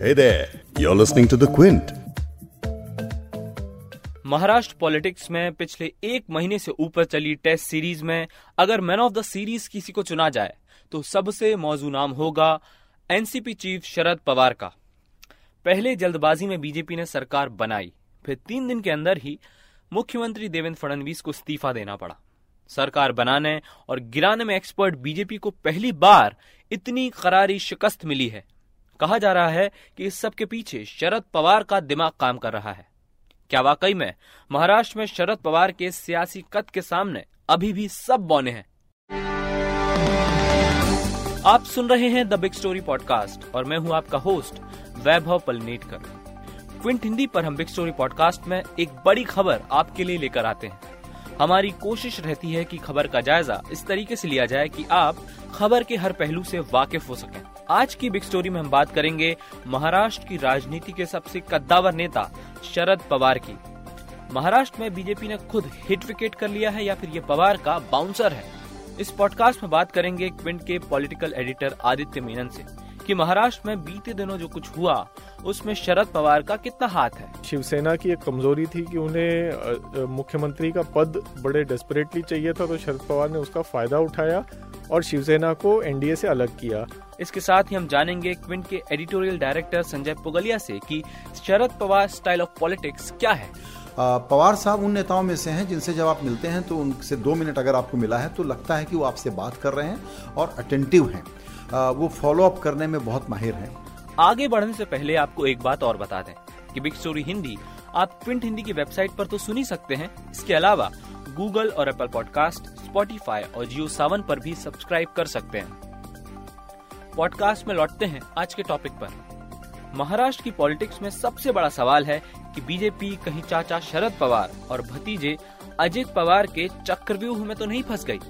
Hey there, you're listening to The Quint. Maharashtra politics में पिछले एक महीने से ऊपर चली टेस्ट सीरीज़ में अगर मैन ऑफ़ द सीरीज़ किसी को चुना जाए तो सबसे मौजू नाम होगा एनसीपी चीफ शरद पवार का। पहले जल्दबाजी में बीजेपी ने सरकार बनाई फिर तीन दिन के अंदर ही मुख्यमंत्री देवेंद्र फडणवीस को इस्तीफा देना पड़ा। सरकार बनाने और गिराने में एक्सपर्ट बीजेपी को पहली बार इतनी करारी शिकस्त मिली है। कहा जा रहा है कि इस सब के पीछे शरद पवार का दिमाग काम कर रहा है। क्या वाकई में महाराष्ट्र में शरद पवार के सियासी कद के सामने अभी भी सब बौने हैं? आप सुन रहे हैं द बिग स्टोरी पॉडकास्ट और मैं हूँ आपका होस्ट वैभव पलनेटकर। क्विंट हिंदी पर हम बिग स्टोरी पॉडकास्ट में एक बड़ी खबर आपके लिए लेकर आते हैं। हमारी कोशिश रहती है कि खबर का जायजा इस तरीके से लिया जाए कि आप खबर के हर पहलू से वाकिफ हो सकें। आज की बिग स्टोरी में हम बात करेंगे महाराष्ट्र की राजनीति के सबसे कद्दावर नेता शरद पवार की। महाराष्ट्र में बीजेपी ने खुद हिट विकेट कर लिया है या फिर ये पवार का बाउंसर है? इस पॉडकास्ट में बात करेंगे क्विंट के पॉलिटिकल एडिटर आदित्य मेनन से कि महाराष्ट्र में बीते दिनों जो कुछ हुआ, उसमें शरद पवार का कितना हाथ है? शिवसेना की एक कमज़ोरी थी कि उन्हें मुख्यमंत्री का पद बड़े डेस्परेटली चाहिए था तो शरद पवार ने उसका फ़ायदा उठाया। और शिवसेना को एनडीए से अलग किया। इसके साथ ही हम जानेंगे क्विंट के एडिटोरियल डायरेक्टर संजय पुगलिया से कि Sharad Pawar style of politics क्या है। पवार साहब उन नेताओं में से हैं जिनसे जब आप मिलते हैं तो उनसे दो मिनट अगर आपको मिला है तो लगता है कि वो आपसे बात कर रहे हैं और अटेंटिव हैं। वो फॉलो अप करने में बहुत माहिर हैं। आगे बढ़ने से पहले आपको एक बात और बता दें कि बिग स्टोरी हिंदी आप क्विंट हिंदी की वेबसाइट पर तो सुन ही सकते हैं। इसके अलावा गूगल और एप्पल पॉडकास्ट स्पॉटिफाई और जियो सावन पर भी सब्सक्राइब कर सकते हैं। पॉडकास्ट में लौटते हैं आज के टॉपिक पर। महाराष्ट्र की पॉलिटिक्स में सबसे बड़ा सवाल है कि बीजेपी कहीं चाचा शरद पवार और भतीजे अजित पवार के चक्रव्यूह में तो नहीं फंस गई।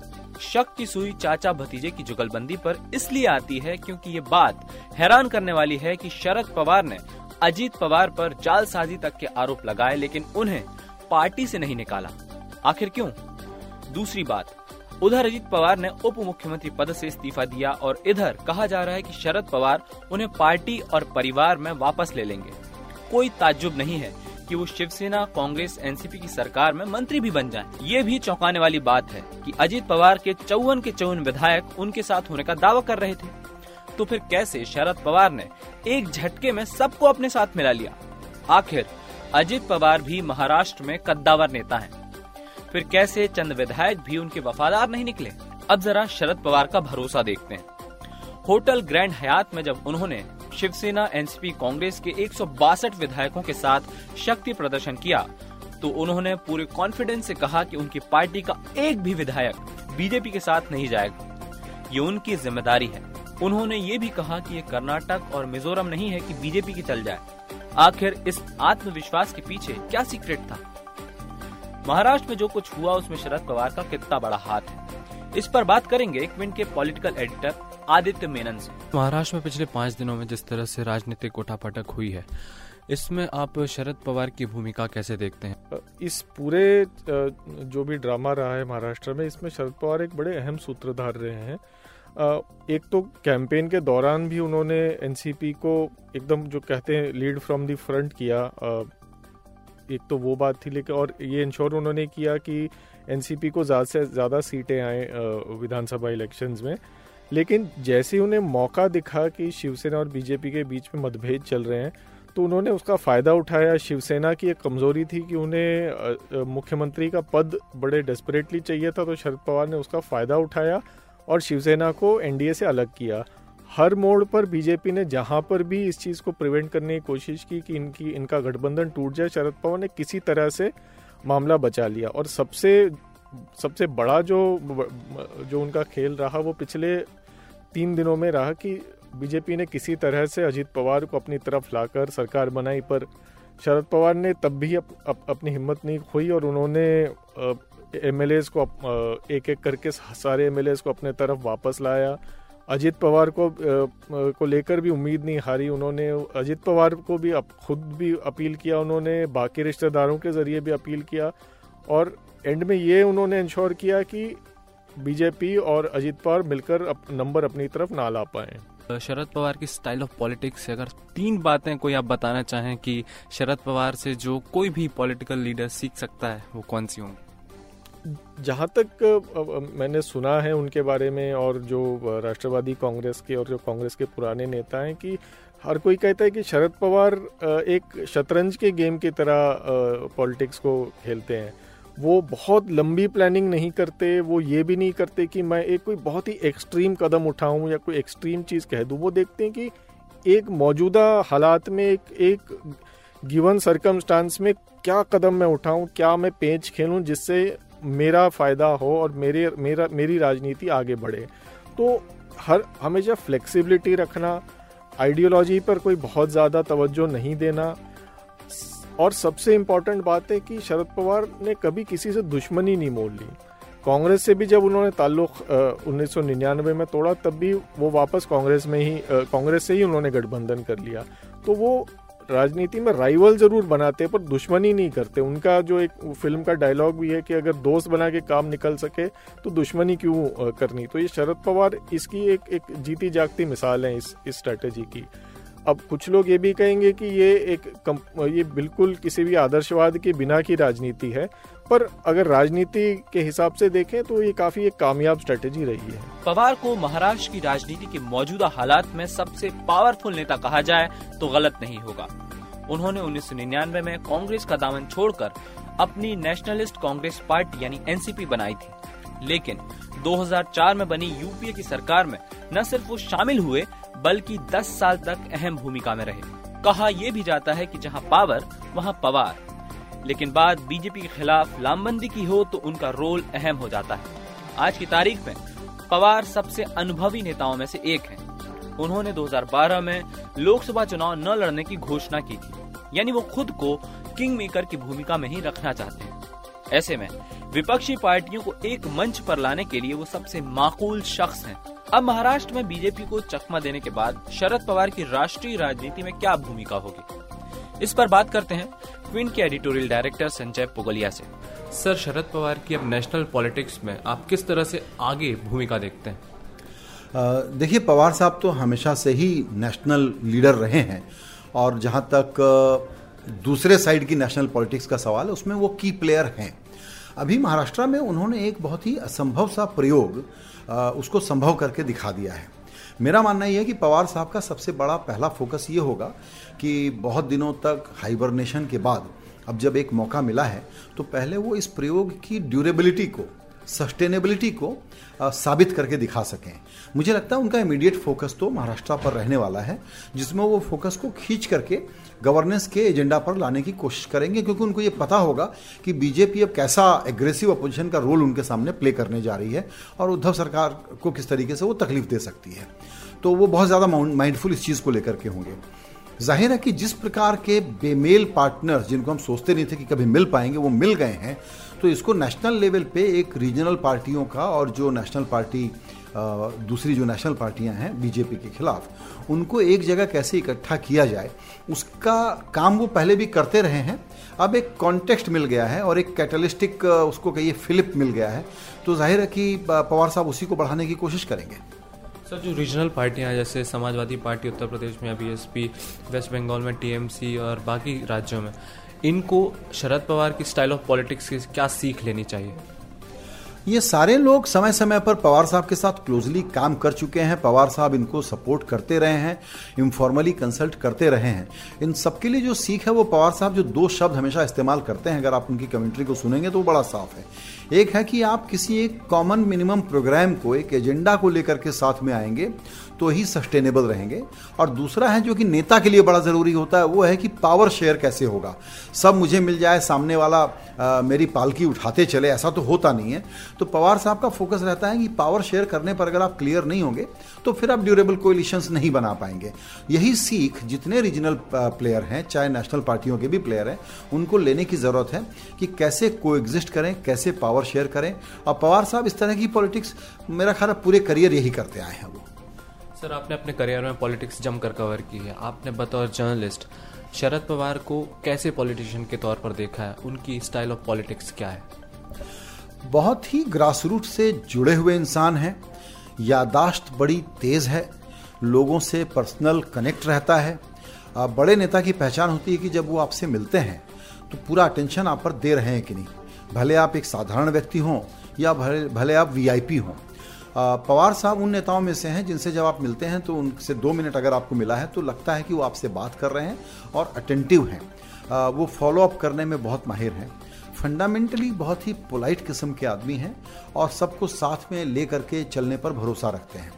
शक की सुई चाचा भतीजे की जुगलबंदी पर इसलिए आती है क्योंकि ये बात हैरान करने वाली है कि शरद पवार ने अजीत पवार पर जालसाजी तक के आरोप लगाए, लेकिन उन्हें पार्टी से नहीं निकाला। आखिर क्यों? दूसरी बात, उधर अजीत पवार ने उप मुख्यमंत्री पद से इस्तीफा दिया और इधर कहा जा रहा है कि शरद पवार उन्हें पार्टी और परिवार में वापस ले लेंगे कोई ताज्जुब नहीं है कि वो शिवसेना, कांग्रेस, एनसीपी की सरकार में मंत्री भी बन जाएँ। ये भी चौंकाने वाली बात है कि अजीत पवार के चौवन के चौवन विधायक उनके साथ होने का दावा कर रहे थे तो फिर कैसे शरद पवार ने एक झटके में सबको अपने साथ मिला लिया आखिर, अजित पवार भी महाराष्ट्र में कद्दावर नेता हैं। फिर कैसे चंद विधायक भी उनके वफादार नहीं निकले? अब जरा शरद पवार का भरोसा देखते हैं। होटल ग्रैंड हयात में जब उन्होंने शिवसेना, एनसीपी, कांग्रेस के एक सौ बासठ विधायकों के साथ शक्ति प्रदर्शन किया तो उन्होंने पूरे कॉन्फिडेंस से कहा कि उनकी पार्टी का एक भी विधायक बीजेपी के साथ नहीं जाएगा। ये उनकी ज़िम्मेदारी है। उन्होंने ये भी कहा कि ये कर्नाटक और मिजोरम नहीं है कि बीजेपी की चल जाए। आखिर इस आत्मविश्वास के पीछे क्या सीक्रेट था? महाराष्ट्र में जो कुछ हुआ उसमें शरद पवार का कितना बड़ा हाथ है। इस पर बात करेंगे एक मिनट के पॉलिटिकल एडिटर आदित्य मेनन से। महाराष्ट्र में पिछले पाँच दिनों में जिस तरह से राजनीतिक उठापटक हुई है इसमें आप शरद पवार की भूमिका कैसे देखते हैं? इस पूरे जो भी ड्रामा रहा है महाराष्ट्र में इसमें शरद पवार एक बड़े अहम सूत्रधार रहे हैं। एक तो कैंपेन के दौरान भी उन्होंने एनसीपी को एकदम जो कहते हैं लीड फ्रॉम दी फ्रंट किया। एक तो वो बात थी, लेकिन और ये इंश्योर उन्होंने किया कि एनसीपी को ज़्यादा से ज़्यादा सीटें आए विधानसभा इलेक्शंस में। लेकिन जैसे ही उन्हें मौका दिखा कि शिवसेना और बीजेपी के बीच में मतभेद चल रहे हैं तो उन्होंने उसका फ़ायदा उठाया। शिवसेना की एक कमज़ोरी थी कि उन्हें मुख्यमंत्री का पद बड़े डेस्परेटली चाहिए था तो शरद पवार ने उसका फ़ायदा उठाया और शिवसेना को एनडीए से अलग किया। हर मोड़ पर बीजेपी ने जहाँ पर भी इस चीज़ को प्रिवेंट करने की कोशिश की कि इनकी इनका गठबंधन टूट जाए शरद पवार ने किसी तरह से मामला बचा लिया। और सबसे सबसे बड़ा जो जो उनका खेल रहा वो पिछले तीन दिनों में रहा कि बीजेपी ने किसी तरह से अजीत पवार को अपनी तरफ़ लाकर सरकार बनाई पर शरद पवार ने तब भी अप, अप, अपनी हिम्मत नहीं खोई और उन्होंने एम को एक एक करके सारे एम को अपने तरफ़ वापस लाया। अजीत पवार को को लेकर भी उम्मीद नहीं हारी उन्होंने। अजीत पवार को भी अप, खुद भी अपील किया उन्होंने बाकी रिश्तेदारों के ज़रिए भी अपील किया। और एंड में ये उन्होंने इंश्योर किया कि बीजेपी और अजीत पवार मिलकर अप, नंबर अपनी तरफ़ ना ला पाए। शरद पवार की स्टाइल ऑफ़ पॉलिटिक्स से अगर तीन बातें कोई आप बताना चाहें कि शरद पवार से जो कोई भी पॉलिटिकल लीडर सीख सकता है वो कौन सी होंगी? जहाँ तक मैंने सुना है उनके बारे में और जो राष्ट्रवादी कांग्रेस के और जो कांग्रेस के पुराने नेता हैं कि हर कोई कहता है कि शरद पवार एक शतरंज के गेम की तरह पॉलिटिक्स को खेलते हैं। वो बहुत लंबी प्लानिंग नहीं करते, वो ये भी नहीं करते कि मैं एक कोई बहुत ही एक्सट्रीम कदम उठाऊं या कोई एक्सट्रीम चीज़ कह दूँ। वो देखते हैं कि एक मौजूदा हालात में एक एक गिवन सरकमस्टांस में क्या कदम मैं उठाऊं, क्या मैं पेच खेलूं जिससे मेरा फ़ायदा हो और मेरे, मेरा, मेरी राजनीति आगे बढ़े। तो हर, हमेशा फ्लेक्सिबिलिटी रखना आइडियोलॉजी पर कोई बहुत ज़्यादा तवज्जो नहीं देना। और सबसे इम्पोर्टेंट बात है कि शरद पवार ने कभी किसी से दुश्मनी नहीं मोल ली। कांग्रेस से भी जब उन्होंने ताल्लुक उन्नीस सौ निन्यानवे में तोड़ा, तब भी वो वापस कांग्रेस में ही कांग्रेस से ही उन्होंने गठबंधन कर लिया। तो वो राजनीति में राइवल ज़रूर बनाते हैं, पर दुश्मनी नहीं करते। उनका जो एक फ़िल्म का डायलॉग भी है कि अगर दोस्त बना के काम निकल सके तो दुश्मनी क्यों करनी? तो ये शरद पवार इसकी एक एक जीती जागती मिसाल है इस इस स्ट्रेटेजी की। अब कुछ लोग ये भी कहेंगे कि ये एक ये बिल्कुल किसी भी आदर्शवाद के बिना की राजनीति है, पर अगर राजनीति के हिसाब से देखें तो ये काफ़ी एक कामयाब स्ट्रेटेजी रही है। पवार को महाराष्ट्र की राजनीति के मौजूदा हालात में सबसे पावरफुल नेता कहा जाए तो गलत नहीं होगा। उन्होंने उन्नीस सौ निन्यानवे में कांग्रेस का दामन छोड़कर अपनी नेशनलिस्ट कांग्रेस पार्टी यानी एनसीपी बनाई थी। लेकिन 2004 में बनी यूपीए की सरकार में न सिर्फ़ वो शामिल हुए, बल्कि 10 साल तक अहम भूमिका में रहे। कहा यह भी जाता है कि जहाँ पावर, वहाँ पवार। लेकिन बात बीजेपी के खिलाफ लामबंदी की हो तो उनका रोल अहम हो जाता है। आज की तारीख में पवार सबसे अनुभवी नेताओं में से एक हैं। उन्होंने 2012 में लोकसभा चुनाव न लड़ने की घोषणा की थी। यानी वो खुद को किंग मेकर की भूमिका में ही रखना चाहते हैं। ऐसे में विपक्षी पार्टियों को एक मंच पर लाने के लिए वो सबसे माकूल शख्स हैं। अब महाराष्ट्र में बीजेपी को चकमा देने के बाद शरद पवार की राष्ट्रीय राजनीति में क्या भूमिका होगी? इस पर बात करते हैं क्विन के एडिटोरियल डायरेक्टर संजय पुगलिया से। सर शरद पवार की अब नेशनल पॉलिटिक्स में आप किस तरह से आगे भूमिका देखते हैं? देखिए पवार साहब तो हमेशा से ही नेशनल लीडर रहे हैं और जहाँ तक दूसरे साइड की नेशनल पॉलिटिक्स का सवाल है उसमें वो की प्लेयर हैं। अभी महाराष्ट्र में उन्होंने एक बहुत ही असंभव सा प्रयोग उसको संभव करके दिखा दिया है। मेरा मानना यह है कि पवार साहब का सबसे बड़ा पहला फोकस ये होगा कि बहुत दिनों तक हाइबरनेशन के बाद, अब जब एक मौका मिला है तो पहले वो इस प्रयोग की ड्यूरेबिलिटी को सस्टेनेबिलिटी को साबित करके दिखा सकें। मुझे लगता है उनका इमीडिएट फोकस तो महाराष्ट्र पर रहने वाला है, जिसमें वो फोकस को खींच करके गवर्नेंस के एजेंडा पर लाने की कोशिश करेंगे, क्योंकि उनको ये पता होगा कि बीजेपी अब कैसा एग्रेसिव अपोजिशन का रोल उनके सामने प्ले करने जा रही है और उद्धव सरकार को किस तरीके से वो तकलीफ़ दे सकती है। तो वो बहुत ज़्यादा माइंडफुल इस चीज़ को लेकर के होंगे। ज़ाहिर है कि जिस प्रकार के बेमेल पार्टनर्स जिनको हम सोचते नहीं थे कि कभी मिल पाएँगे, वो मिल गए हैं तो इसको नेशनल लेवल पे एक रीजनल पार्टियों का और जो नेशनल पार्टी दूसरी जो नेशनल पार्टियाँ हैं बीजेपी के खिलाफ, उनको एक जगह कैसे इकट्ठा किया जाए, उसका काम वो पहले भी करते रहे हैं। अब एक कॉन्टेक्स्ट मिल गया है और एक कैटलिस्टिक उसको कहिए फिलिप मिल गया है। तो ज़ाहिर है कि पवार साहब उसी को बढ़ाने की कोशिश करेंगे। सर, जो रीजनल पार्टियाँ जैसे समाजवादी पार्टी उत्तर प्रदेश में बीएसपी वेस्ट बंगाल में टीएमसी और बाकी राज्यों में इनको शरद पवार की स्टाइल ऑफ़ पॉलिटिक्स की क्या सीख लेनी चाहिए? ये सारे लोग समय समय पर पवार साहब के साथ क्लोजली काम कर चुके हैं। पवार साहब इनको सपोर्ट करते रहे हैं इनफॉर्मली कंसल्ट करते रहे हैं। इन सबके लिए जो सीख है, वो पवार साहब जो दो शब्द हमेशा इस्तेमाल करते हैं। अगर आप उनकी कमेंट्री को सुनेंगे तो वो बड़ा साफ़ है। एक है कि आप किसी एक कॉमन मिनिमम प्रोग्राम को एक एजेंडा को लेकर के साथ में आएँगे तो ही सस्टेनेबल रहेंगे। और दूसरा है जो कि नेता के लिए बड़ा ज़रूरी होता है वो है कि पावर शेयर कैसे होगा। सब मुझे मिल जाए सामने वाला आ, मेरी पालकी उठाते चले ऐसा तो होता नहीं है। तो पवार साहब का फोकस रहता है कि पावर शेयर करने पर अगर आप क्लियर नहीं होंगे तो फिर आप ड्यूरेबल कोलिशंस नहीं बना पाएँगे। यही सीख जितने रीजनल प्लेयर हैं चाहे नेशनल पार्टियों के भी प्लेयर हैं उनको लेने की ज़रूरत है कि कैसे को करें कैसे पावर शेयर करें। और पवार साहब इस तरह की पॉलिटिक्स मेरा ख्याल पूरे करियर यही करते आए हैं वो। सर आपने अपने करियर में पॉलिटिक्स जमकर कवर की है। आपने बतौर जर्नलिस्ट शरद पवार को कैसे पॉलिटिशियन के तौर पर देखा है? उनकी स्टाइल ऑफ़ पॉलिटिक्स क्या है? बहुत ही ग्रास रूट से जुड़े हुए इंसान हैं। यादाश्त बड़ी तेज है। लोगों से पर्सनल कनेक्ट रहता है। बड़े नेता की पहचान होती है कि जब वो आपसे मिलते हैं तो पूरा अटेंशन आप पर दे रहे हैं कि नहीं। भले आप एक साधारण व्यक्ति हों या भले भले आप वीआईपी हों। पवार साहब उन नेताओं में से हैं जिनसे जब आप मिलते हैं तो उनसे दो मिनट अगर आपको मिला है तो लगता है कि वो आपसे बात कर रहे हैं और अटेंटिव हैं। वो फॉलो अप करने में बहुत माहिर हैं। फंडामेंटली बहुत ही पोलाइट किस्म के आदमी हैं और सबको साथ में ले करके चलने पर भरोसा रखते हैं।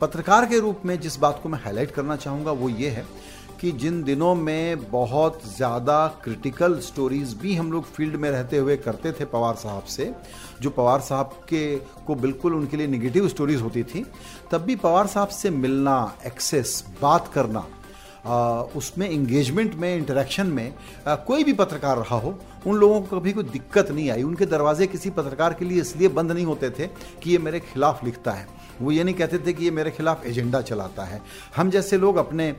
पत्रकार के रूप में जिस बात को मैं हाईलाइट करना चाहूँगा वो ये है कि जिन दिनों में बहुत ज़्यादा क्रिटिकल स्टोरीज भी हम लोग फ़ील्ड में रहते हुए करते थे पवार साहब से, जो पवार साहब के को बिल्कुल उनके लिए निगेटिव स्टोरीज होती थी, तब भी पवार साहब से मिलना एक्सेस बात करना उसमें इंगेजमेंट में इंटरेक्शन में कोई भी पत्रकार रहा हो, उन लोगों को कभी कोई दिक्कत नहीं आई। उनके दरवाजे किसी पत्रकार के लिए इसलिए बंद नहीं होते थे कि ये मेरे खिलाफ लिखता है। वो ये नहीं कहते थे कि ये मेरे खिलाफ एजेंडा चलाता है। हम जैसे लोग अपने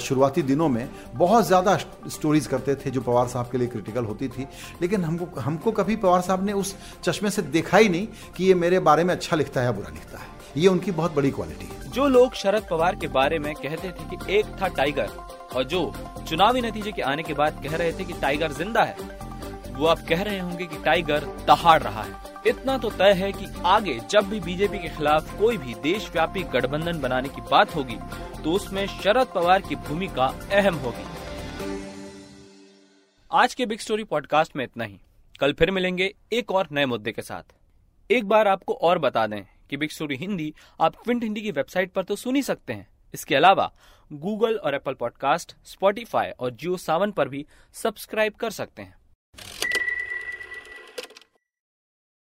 शुरुआती दिनों में बहुत ज़्यादा स्टोरीज करते थे जो पवार साहब के लिए क्रिटिकल होती थी। लेकिन हमको हमको कभी पवार साहब ने उस चश्मे से देखा ही नहीं कि ये मेरे बारे में अच्छा लिखता है या बुरा लिखता है। ये उनकी बहुत बड़ी क्वालिटी है। जो लोग शरद पवार के बारे में कहते थे कि एक था टाइगर और जो चुनावी नतीजे के आने के बाद कह रहे थे कि टाइगर ज़िंदा है, वो आप कह रहे होंगे कि टाइगर दहाड़ रहा है। इतना तो तय है कि आगे जब भी बीजेपी के खिलाफ कोई भी देशव्यापी गठबंधन बनाने की बात होगी तो उसमें शरद पवार की भूमिका अहम होगी। आज के बिग स्टोरी पॉडकास्ट में इतना ही। कल फिर मिलेंगे एक और नए मुद्दे के साथ। एक बार आपको और बता दें कि बिग स्टोरी हिंदी आप क्विंट हिंदी की वेबसाइट पर तो सुन ही सकते हैं। इसके अलावा गूगल और एप्पल पॉडकास्ट, स्पॉटिफाई और जियो सावन पर भी सब्सक्राइब कर सकते हैं।